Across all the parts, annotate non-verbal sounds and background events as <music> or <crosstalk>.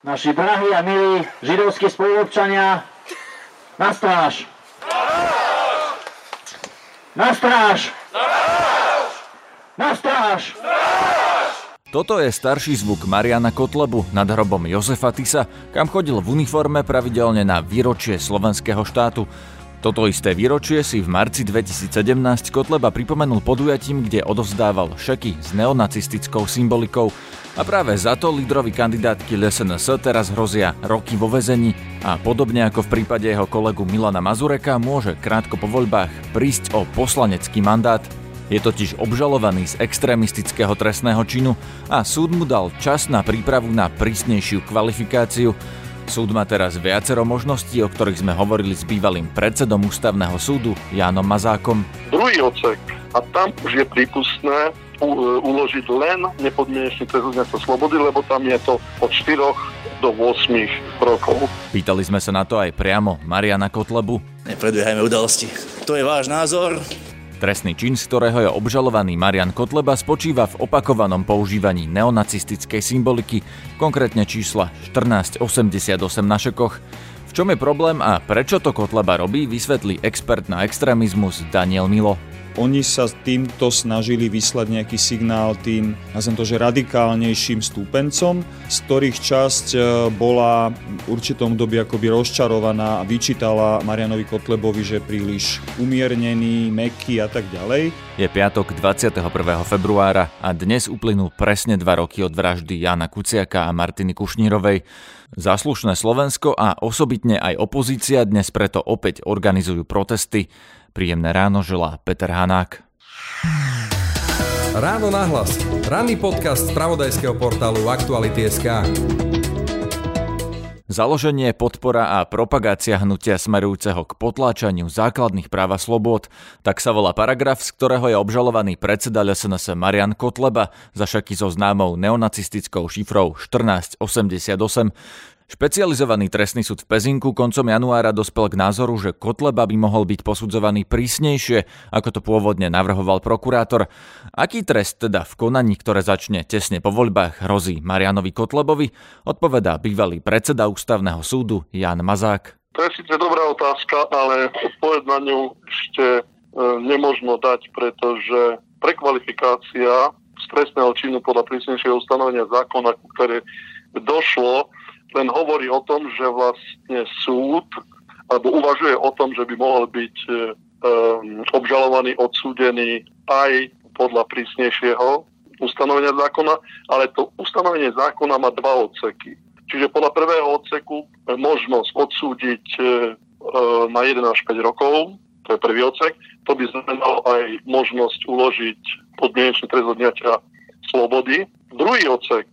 Naši drahí a milí židovskí spoluobčania, na stráž! Na stráž! Na stráž! Toto je starší zvuk Mariana Kotlebu nad hrobom Jozefa Tisa, kam chodil v uniforme pravidelne na výročie slovenského štátu. Toto isté výročie si v marci 2017 Kotleba pripomenul podujatím, kde odovzdával šeky s neonacistickou symbolikou. A práve za to lídrovi kandidátky LSNS teraz hrozia roky vo vezení a podobne ako v prípade jeho kolegu Milana Mazureka môže krátko po voľbách prísť o poslanecký mandát. Je totiž obžalovaný z extrémistického trestného činu a súd mu dal čas na prípravu na prísnejšiu kvalifikáciu. Súd má teraz viacero možností, o ktorých sme hovorili s bývalým predsedom ústavného súdu Jánom Mazákom. Druhý odsek a tam už je prípustné uložiť len nepodmienečný trest slobody, lebo tam je to od 4 do 8 rokov. Pýtali sme sa na to aj priamo Mariana Kotlebu. Nepredbiehajme udalosti. To je váš názor, Trestný čin, z ktorého je obžalovaný Marian Kotleba, spočíva v opakovanom používaní neonacistickej symboliky, konkrétne čísla 1488 na šekoch. V čom je problém a prečo to Kotleba robí, vysvetlí expert na extrémizmus Daniel Milo. Oni sa týmto snažili vyslať nejaký signál tým, nazvem to, že radikálnejším stúpencom, z ktorých časť e, bola v určitom dobi akoby rozčarovaná a vyčítala Marianovi Kotlebovi, že príliš umiernený, meký a tak ďalej. Je piatok 21. februára a dnes uplynú presne dva roky od vraždy Jana Kuciaka a Martiny Kušnírovej. Zaslušné Slovensko a osobitne aj opozícia dnes preto opäť organizujú protesty. Príjemné ráno želá Peter Hanák. Ráno nahlas. Ranný podcast z pravodajského portálu Aktuality.sk. Založenie, podpora a propagácia hnutia smerujúceho k potláčaniu základných práv a slobôd, tak sa volá paragraf, z ktorého je obžalovaný predseda LSNS Marian Kotleba za šaky so známou neonacistickou šifrou 1488. Špecializovaný trestný súd v Pezinku koncom januára dospel k názoru, že Kotleba by mohol byť posudzovaný prísnejšie, ako to pôvodne navrhoval prokurátor. Aký trest teda v konaní, ktoré začne tesne po voľbách, hrozí Marianovi Kotlebovi, odpovedá bývalý predseda ústavného súdu Jan Mazák. To je síce dobrá otázka, ale odpoveď na ňu ešte e, nemožno dať, pretože prekvalifikácia z trestného činu podľa prísnejšieho ustanovenia zákona, ktoré došlo, len hovorí o tom, že vlastne súd alebo uvažuje o tom, že by mohol byť um, obžalovaný, odsúdený aj podľa prísnejšieho ustanovenia zákona, ale to ustanovenie zákona má dva odseky. Čiže podľa prvého odseku možnosť odsúdiť e, na 1 až 5 rokov, to je prvý odsek, to by znamenalo aj možnosť uložiť podmienečný trest odňatia slobody. Druhý odsek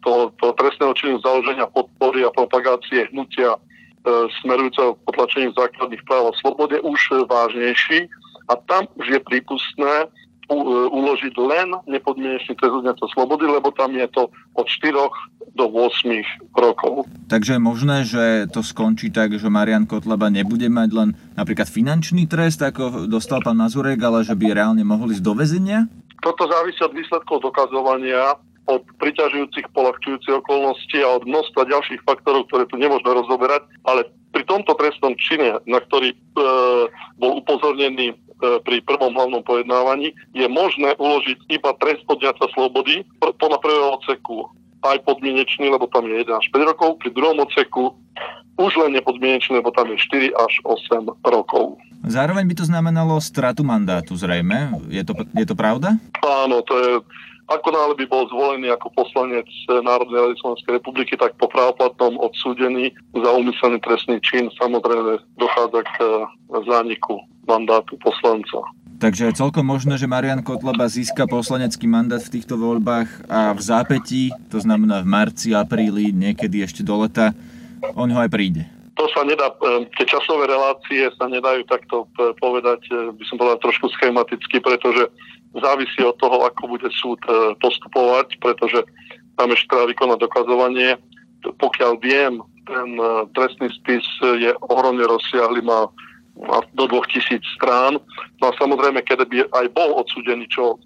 toho, toho trestného činu založenia podpory a propagácie hnutia e, smerujúceho k potlačeniu základných práv a slobode už vážnejší a tam už je prípustné e, uložiť len nepodmienečný trest odňatia slobody, lebo tam je to od 4 do 8 rokov. Takže je možné, že to skončí tak, že Marian Kotleba nebude mať len napríklad finančný trest, ako dostal pán Mazurek, ale že by reálne mohol ísť do väzenia? Toto závisí od výsledkov dokazovania od priťažujúcich, polahčujúcich okolností a od množstva ďalších faktorov, ktoré tu nemôžeme rozoberať, ale pri tomto trestnom čine, na ktorý e, bol upozornený e, pri prvom hlavnom pojednávaní, je možné uložiť iba trest odňatia slobody podľa prvého odseku aj podmienečný, lebo tam je 1 až 5 rokov, pri druhom odseku už len nepodmienečný, lebo tam je 4 až 8 rokov. Zároveň by to znamenalo stratu mandátu zrejme. Je to, je to pravda? Áno, to je ako náhle by bol zvolený ako poslanec Národnej rady Slovenskej republiky, tak po právoplatnom odsúdení za úmyselný trestný čin samozrejme dochádza k eh, zániku mandátu poslanca. Takže je celkom možné, že Marian Kotleba získa poslanecký mandát v týchto voľbách a v zápätí, to znamená v marci, apríli, niekedy ešte do leta, on ho aj príde. To sa nedá, eh, tie časové relácie sa nedajú takto eh, povedať, by som povedal trošku schematicky, pretože závisí od toho, ako bude súd e, postupovať, pretože tam ešte treba vykonať dokazovanie. Pokiaľ viem, ten e, trestný spis je ohromne rozsiahly, má, do 2000 strán. No a samozrejme, keď by aj bol odsúdený, čo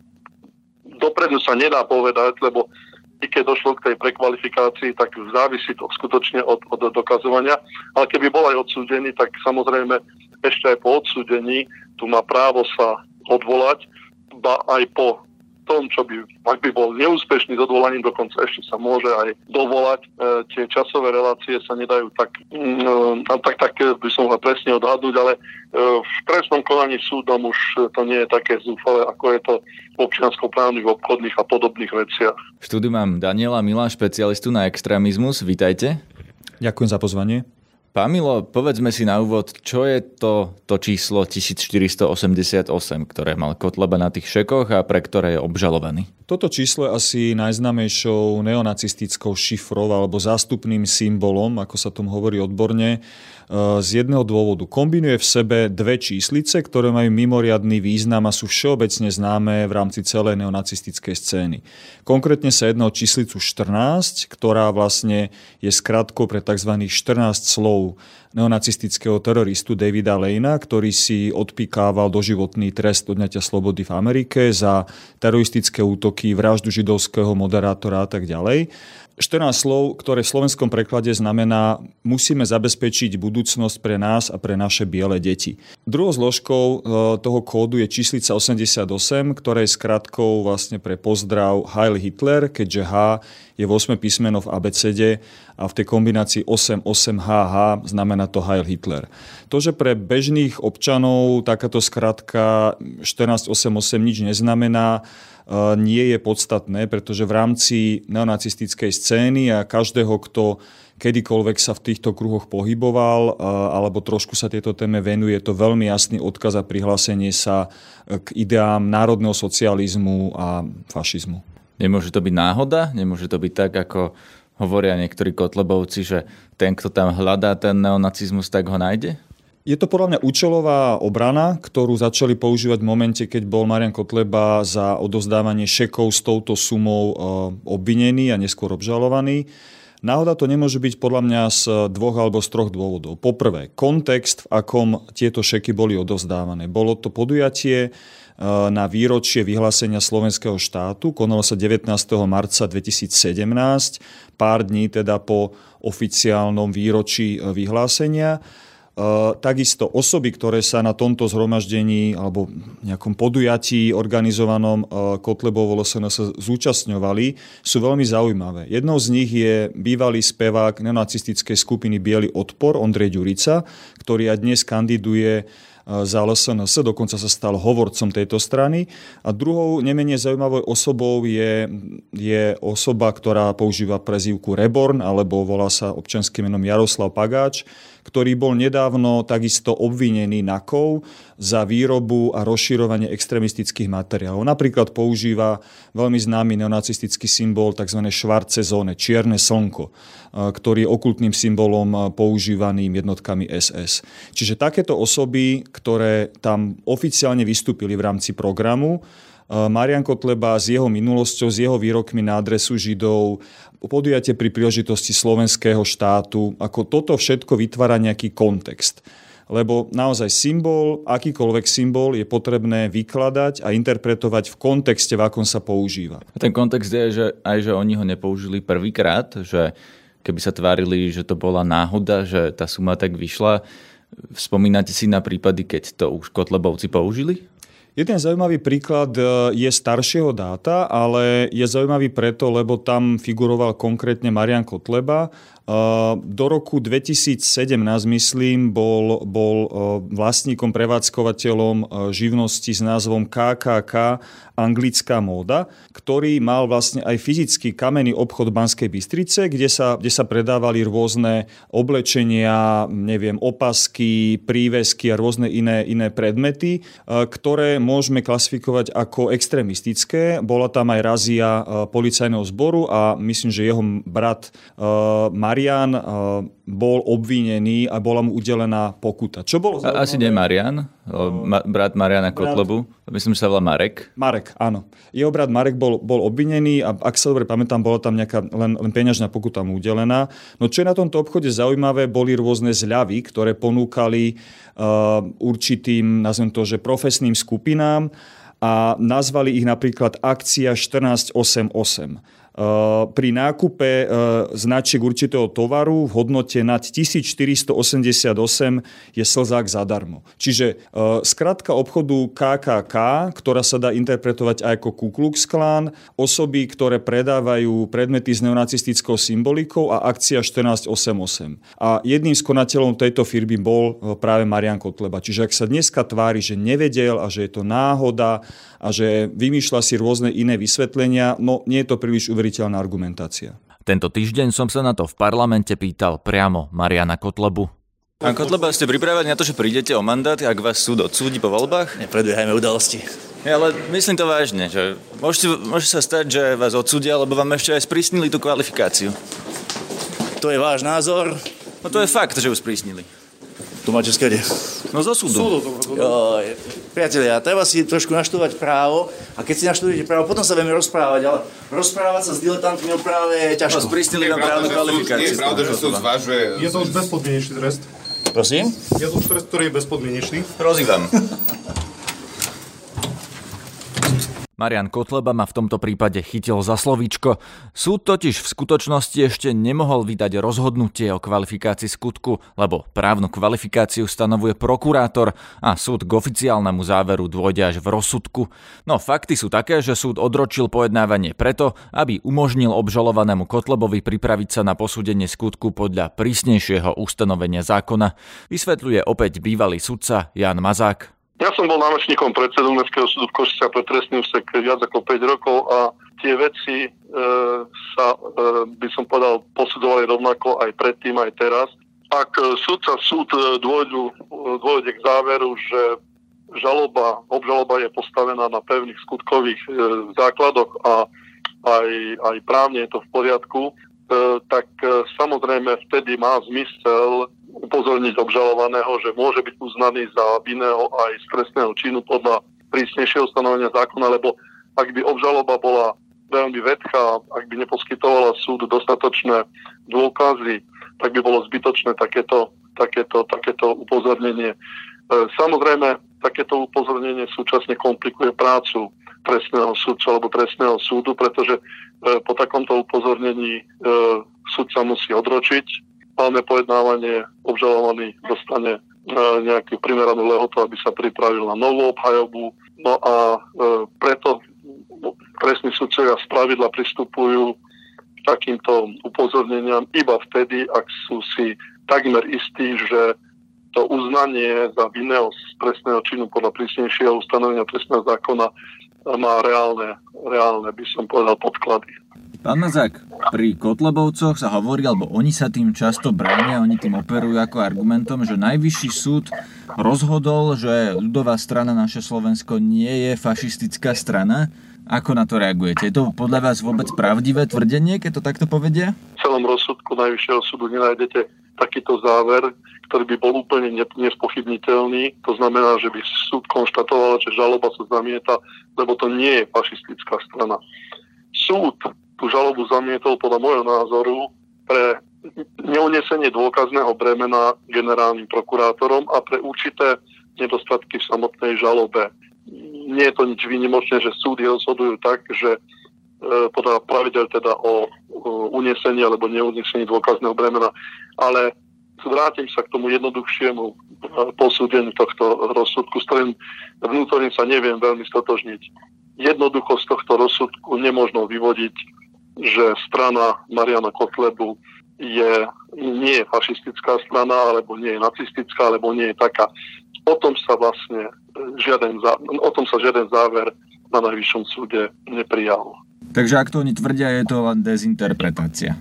dopredu sa nedá povedať, lebo i keď došlo k tej prekvalifikácii, tak závisí to skutočne od, od dokazovania. Ale keby bol aj odsúdený, tak samozrejme ešte aj po odsúdení tu má právo sa odvolať, ba aj po tom, čo by, ak by bol neúspešný s odvolaním, dokonca ešte sa môže aj dovolať. E, tie časové relácie sa nedajú tak, mm, e, tak, tak by som ho presne odhadnúť, ale e, v trestnom konaní súdom už to nie je také zúfale, ako je to v občianskoprávnych, obchodných a podobných veciach. V štúdiu mám Daniela Mila, špecialistu na extrémizmus. Vítajte. Ďakujem za pozvanie. Pán Milo, povedzme si na úvod, čo je to, to číslo 1488, ktoré mal Kotleba na tých šekoch a pre ktoré je obžalovaný? Toto číslo je asi najznamejšou neonacistickou šifrou alebo zástupným symbolom, ako sa tom hovorí odborne, z jedného dôvodu. Kombinuje v sebe dve číslice, ktoré majú mimoriadný význam a sú všeobecne známe v rámci celej neonacistickej scény. Konkrétne sa jedná o číslicu 14, ktorá vlastne je skratkou pre tzv. 14 slov ou neonacistického teroristu Davida Lejna, ktorý si odpikával doživotný trest odňatia slobody v Amerike za teroristické útoky, vraždu židovského moderátora a tak ďalej. 14 slov, ktoré v slovenskom preklade znamená musíme zabezpečiť budúcnosť pre nás a pre naše biele deti. Druhou zložkou e, toho kódu je číslica 88, ktorá je skratkou vlastne pre pozdrav Heil Hitler, keďže H je v 8 písmeno v ABCD a v tej kombinácii 88HH znamená to Heil Hitler. To, že pre bežných občanov takáto skratka 1488 nič neznamená, E, nie je podstatné, pretože v rámci neonacistickej scény a každého, kto kedykoľvek sa v týchto kruhoch pohyboval e, alebo trošku sa tieto téme venuje, je to veľmi jasný odkaz a prihlásenie sa k ideám národného socializmu a fašizmu. Nemôže to byť náhoda? Nemôže to byť tak, ako hovoria niektorí kotlebovci, že ten, kto tam hľadá ten neonacizmus, tak ho nájde? Je to podľa mňa účelová obrana, ktorú začali používať v momente, keď bol Marian Kotleba za odozdávanie šekov s touto sumou e, obvinený a neskôr obžalovaný. Náhoda to nemôže byť podľa mňa z dvoch alebo z troch dôvodov. Poprvé, kontext, v akom tieto šeky boli odozdávané. Bolo to podujatie e, na výročie vyhlásenia slovenského štátu. Konalo sa 19. marca 2017, pár dní teda po oficiálnom výročí e, vyhlásenia. Takisto osoby, ktoré sa na tomto zhromaždení alebo nejakom podujatí organizovanom Kotlebovo LSNS zúčastňovali, sú veľmi zaujímavé. Jednou z nich je bývalý spevák neonacistickej skupiny Bielý odpor Ondrej Ďurica, ktorý aj dnes kandiduje za LSNS, dokonca sa stal hovorcom tejto strany. A druhou nemenej zaujímavou osobou je, je osoba, ktorá používa prezývku Reborn, alebo volá sa občanským menom Jaroslav Pagáč, ktorý bol nedávno takisto obvinený NAKOV za výrobu a rozširovanie extremistických materiálov. Napríklad používa veľmi známy neonacistický symbol tzv. švarce zóne, čierne slnko, ktorý je okultným symbolom používaným jednotkami SS. Čiže takéto osoby, ktoré tam oficiálne vystúpili v rámci programu, Marian Kotleba s jeho minulosťou, s jeho výrokmi na adresu Židov, podujatie pri príležitosti slovenského štátu, ako toto všetko vytvára nejaký kontext. Lebo naozaj symbol, akýkoľvek symbol je potrebné vykladať a interpretovať v kontexte, v akom sa používa. A ten kontext je, že aj že oni ho nepoužili prvýkrát, že keby sa tvárili, že to bola náhoda, že tá suma tak vyšla. Spomínate si na prípady, keď to už Kotlebovci použili? Jeden zaujímavý príklad e, je staršieho dáta, ale je zaujímavý preto, lebo tam figuroval konkrétne Marian Kotleba. Do roku 2017, myslím, bol, bol vlastníkom, prevádzkovateľom živnosti s názvom KKK Anglická móda, ktorý mal vlastne aj fyzický kamenný obchod Banskej Bystrice, kde sa, kde sa predávali rôzne oblečenia, neviem, opasky, prívesky a rôzne iné, iné predmety, ktoré môžeme klasifikovať ako extrémistické. Bola tam aj razia policajného zboru a myslím, že jeho brat Marian Marian bol obvinený a bola mu udelená pokuta. Čo bolo zaujímavé? Asi nie Marian, ma, brat Mariana Kotlebu. Myslím, že sa volá Marek. Marek, áno. Jeho brat Marek bol, bol obvinený a ak sa dobre pamätám, bola tam nejaká len, len peňažná pokuta mu udelená. No čo je na tomto obchode zaujímavé, boli rôzne zľavy, ktoré ponúkali uh, určitým, nazvem to, že profesným skupinám a nazvali ich napríklad akcia 1488. pri nákupe značiek určitého tovaru v hodnote nad 1488 je slzák zadarmo. Čiže skratka obchodu KKK, ktorá sa dá interpretovať aj ako Ku Klux Klan, osoby, ktoré predávajú predmety s neonacistickou symbolikou a akcia 1488. A jedným z konateľov tejto firmy bol práve Marian Kotleba. Čiže ak sa dneska tvári, že nevedel a že je to náhoda a že vymýšľa si rôzne iné vysvetlenia, no nie je to príliš uveriteľná argumentácia. Tento týždeň som sa na to v parlamente pýtal priamo Mariana Kotlebu. Pán Kotleba, ste pripravení na to, že prídete o mandát, ak vás súd odsúdi po voľbách? Nepredbiehajme udalosti. Ja, ale myslím to vážne, že môžete, môže sa stať, že vás odsúdia, lebo vám ešte aj sprísnili tú kvalifikáciu. To je váš názor? No to je fakt, že ju sprísnili. Tu máte skade? No zo súdu. Jo, priatelia, treba si trošku naštudovať právo a keď si naštudujete právo, potom sa vieme rozprávať, ale rozprávať sa s diletantmi o práve je ťažko. No, sprísnili vám právnu kvalifikáciu. Nie je pravda, že súd zvažuje... Je to už bezpodmienečný trest. Prosím? Je to už trest, ktorý je bezpodmienečný. Rozývam. <laughs> Marian Kotleba ma v tomto prípade chytil za slovíčko. Súd totiž v skutočnosti ešte nemohol vydať rozhodnutie o kvalifikácii skutku, lebo právnu kvalifikáciu stanovuje prokurátor a súd k oficiálnemu záveru dôjde až v rozsudku. No fakty sú také, že súd odročil pojednávanie preto, aby umožnil obžalovanému Kotlebovi pripraviť sa na posúdenie skutku podľa prísnejšieho ustanovenia zákona, vysvetľuje opäť bývalý sudca Jan Mazák. Ja som bol námečníkom predsedu Mestského súdu v Košice pre trestný úsek viac ako 5 rokov a tie veci e, sa, e, by som povedal, posudovali rovnako aj predtým, aj teraz. Ak súdca súd e, e, dôjde k záveru, že žaloba, obžaloba je postavená na pevných skutkových e, základoch a aj, aj právne je to v poriadku, e, tak e, samozrejme vtedy má zmysel upozorniť obžalovaného, že môže byť uznaný za vinného aj z trestného činu podľa prísnejšieho stanovenia zákona, lebo ak by obžaloba bola veľmi vedchá, ak by neposkytovala súdu dostatočné dôkazy, tak by bolo zbytočné takéto, takéto, takéto upozornenie. E, samozrejme, takéto upozornenie súčasne komplikuje prácu trestného súdcu alebo trestného súdu, pretože e, po takomto upozornení e, súdca musí odročiť Máme pojednávanie, obžalovaný dostane e, nejakú primeranú lehotu, aby sa pripravil na novú obhajobu. No a e, preto trestní sudcovia z pravidla pristupujú k takýmto upozorneniam iba vtedy, ak sú si takmer istí, že to uznanie za vinného z trestného činu podľa prísnejšieho ustanovenia trestného zákona má reálne, reálne, by som povedal, podklady. Pán Mazák, pri Kotlebovcoch sa hovorí, alebo oni sa tým často bránia, oni tým operujú ako argumentom, že najvyšší súd rozhodol, že ľudová strana naše Slovensko nie je fašistická strana. Ako na to reagujete? Je to podľa vás vôbec pravdivé tvrdenie, keď to takto povedia? V celom rozsudku Najvyššieho súdu nenájdete takýto záver, ktorý by bol úplne nespochybniteľný. To znamená, že by súd konštatoval, že žaloba sa zamieta, lebo to nie je fašistická strana. Súd tú žalobu zamietol podľa môjho názoru pre neunesenie dôkazného bremena generálnym prokurátorom a pre určité nedostatky v samotnej žalobe. Nie je to nič výnimočné, že súdy rozhodujú tak, že e, podľa pravidel teda o, o unesení alebo neunesení dôkazného bremena. Ale vrátim sa k tomu jednoduchšiemu e, posúdeniu tohto rozsudku, s ktorým vnútorne sa neviem veľmi stotožniť. Jednoducho z tohto rozsudku nemôžno vyvodiť že strana Mariana Kotlebu je, nie je fašistická strana, alebo nie je nacistická, alebo nie je taká. O tom sa vlastne žiaden, o tom sa žiaden záver na najvyššom súde neprijal. Takže ak to oni tvrdia, je to len dezinterpretácia.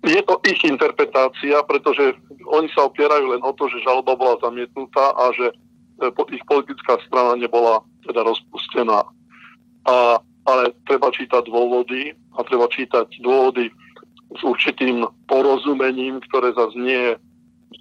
Je to ich interpretácia, pretože oni sa opierajú len o to, že žaloba bola zamietnutá a že e, ich politická strana nebola teda rozpustená. A ale treba čítať dôvody a treba čítať dôvody s určitým porozumením, ktoré zase nie je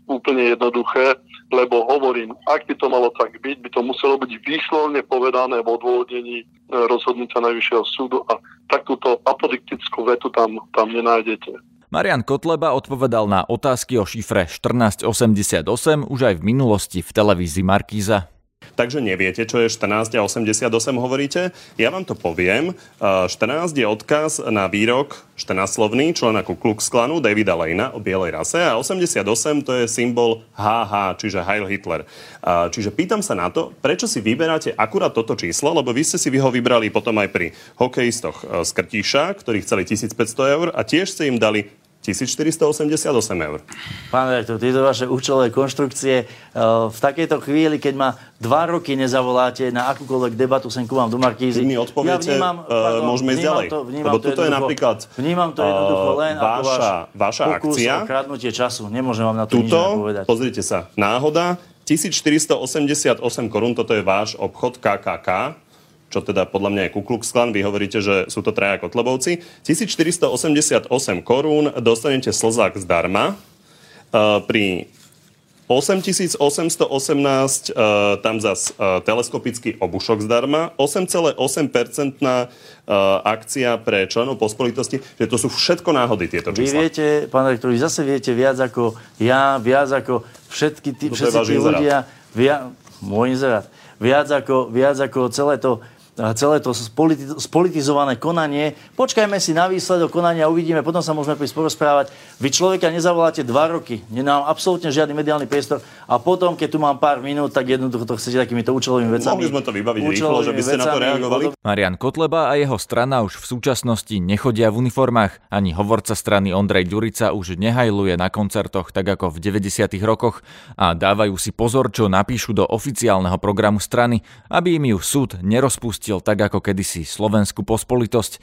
úplne jednoduché, lebo hovorím, ak by to malo tak byť, by to muselo byť výslovne povedané v odôvodnení e, rozhodnutia Najvyššieho súdu a takúto apodiktickú vetu tam, tam nenájdete. Marian Kotleba odpovedal na otázky o šifre 1488 už aj v minulosti v televízii Markíza. Takže neviete, čo je 14 a 88 hovoríte. Ja vám to poviem. 14 je odkaz na výrok 14-slovný člena Ku Klux Klanu Davida Lejna o bielej rase a 88 to je symbol HH, čiže Heil Hitler. Čiže pýtam sa na to, prečo si vyberáte akurát toto číslo, lebo vy ste si ho vybrali potom aj pri hokejistoch z Krtíša, ktorí chceli 1500 eur a tiež ste im dali 1488 eur. Pán rektor, tieto vaše účelové konštrukcie eh, v takejto chvíli, keď ma dva roky nezavoláte na akúkoľvek debatu sem ku vám do Markízy. My odpoviete, ja vnímam, pardon, môžeme ísť ďalej. To, lebo to toto je napríklad vnímam to jednoducho len vaša, ako váš vaša akcia. o kradnutie času. Nemôžem vám na to Tuto, nič povedať. pozrite sa, náhoda, 1488 korún, toto je váš obchod KKK, čo teda podľa mňa je Ku Klux Klan, vy hovoríte, že sú to traja kotlebovci. 1488 korún dostanete slzák zdarma. Uh, pri 8818 uh, tam zas uh, teleskopický obušok zdarma, 8,8% uh, akcia pre členov pospolitosti, že to sú všetko náhody tieto čísla. Vy viete, pán rektor, vy zase viete viac ako ja, viac ako všetky tí, všetci tí ľudia, via, môj inzerát, viac ako, viac ako celé to celé to spolitizované konanie. Počkajme si na výsledok konania, uvidíme, potom sa môžeme prísť porozprávať. Vy človeka nezavoláte dva roky, nemám absolútne žiadny mediálny priestor a potom, keď tu mám pár minút, tak jednoducho to chcete takýmito účelovými vecami. Mohli sme to vybaviť rýchlo, že by ste na to reagovali. Marian Kotleba a jeho strana už v súčasnosti nechodia v uniformách. Ani hovorca strany Ondrej Ďurica už nehajluje na koncertoch tak ako v 90. rokoch a dávajú si pozor, čo napíšu do oficiálneho programu strany, aby im ju súd nerozpustil opustil tak ako kedysi slovenskú pospolitosť.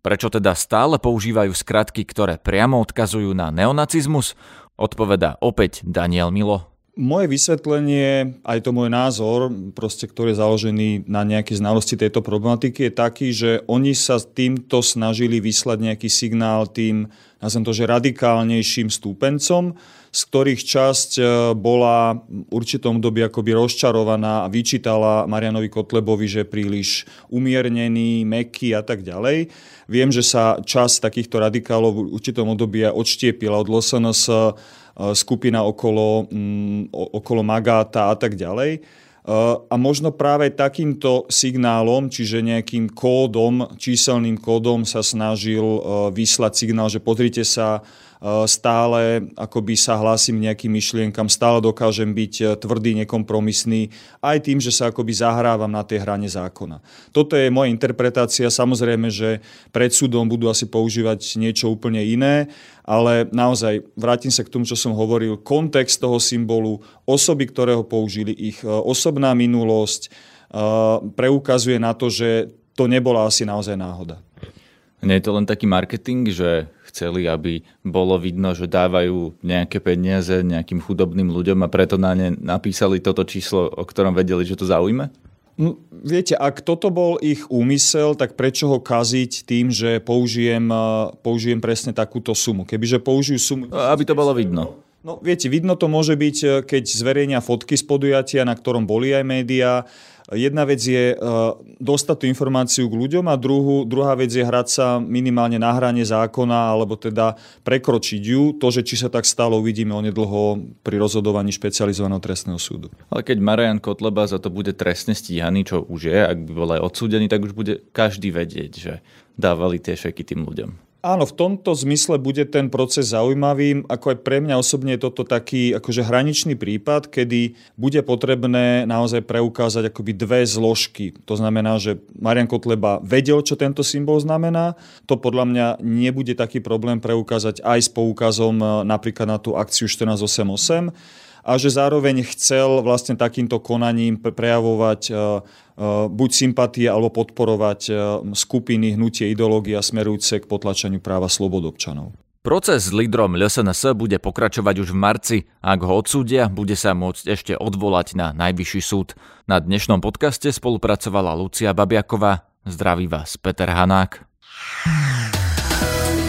Prečo teda stále používajú skratky, ktoré priamo odkazujú na neonacizmus? Odpoveda opäť Daniel Milo. Moje vysvetlenie, aj to môj názor, proste, ktorý je založený na nejaké znalosti tejto problematiky, je taký, že oni sa týmto snažili vyslať nejaký signál tým, nazvem to, že radikálnejším stúpencom, z ktorých časť e, bola v určitom dobi akoby rozčarovaná a vyčítala Marianovi Kotlebovi, že príliš umiernený, meký a tak ďalej. Viem, že sa časť takýchto radikálov v určitom období odštiepila od LSNS, e, skupina okolo, mm, okolo Magáta a tak ďalej. E, a možno práve takýmto signálom, čiže nejakým kódom, číselným kódom sa snažil vyslať signál, že pozrite sa, stále akoby sa hlásim nejakým myšlienkam, stále dokážem byť eh, tvrdý, nekompromisný, aj tým, že sa akoby zahrávam na tej hrane zákona. Toto je moja interpretácia. Samozrejme, že pred súdom budú asi používať niečo úplne iné, ale naozaj vrátim sa k tomu, čo som hovoril. Kontext toho symbolu, osoby, ktoré ho použili, ich eh, osobná minulosť preukazuje na to, že to nebola asi naozaj náhoda. Nie je to len taký marketing, že chceli, aby bolo vidno, že dávajú nejaké peniaze nejakým chudobným ľuďom a preto na ne napísali toto číslo, o ktorom vedeli, že to zaujme? No, viete, ak toto bol ich úmysel, tak prečo ho kaziť tým, že použijem, použijem presne takúto sumu? Kebyže použijú sumu... Aby to bolo vidno. No viete, vidno to môže byť, keď zverejnia fotky z podujatia, na ktorom boli aj médiá, Jedna vec je e, dostať tú informáciu k ľuďom a druhú, druhá vec je hrať sa minimálne na hrane zákona alebo teda prekročiť ju. To, že či sa tak stalo, uvidíme onedlho pri rozhodovaní špecializovaného trestného súdu. Ale keď Marian Kotleba za to bude trestne stíhaný, čo už je, ak by bol aj odsúdený, tak už bude každý vedieť, že dávali tie šeky tým ľuďom. Áno, v tomto zmysle bude ten proces zaujímavý. Ako aj pre mňa osobne je toto taký akože hraničný prípad, kedy bude potrebné naozaj preukázať akoby dve zložky. To znamená, že Marian Kotleba vedel, čo tento symbol znamená. To podľa mňa nebude taký problém preukázať aj s poukazom e, napríklad na tú akciu 1488 a že zároveň chcel vlastne takýmto konaním prejavovať e, e, buď sympatie alebo podporovať e, skupiny, hnutie, ideológia smerujúce k potlačaniu práva slobod občanov. Proces s lídrom LSNS bude pokračovať už v marci. Ak ho odsúdia, bude sa môcť ešte odvolať na najvyšší súd. Na dnešnom podcaste spolupracovala Lucia Babiaková. Zdraví vás Peter Hanák.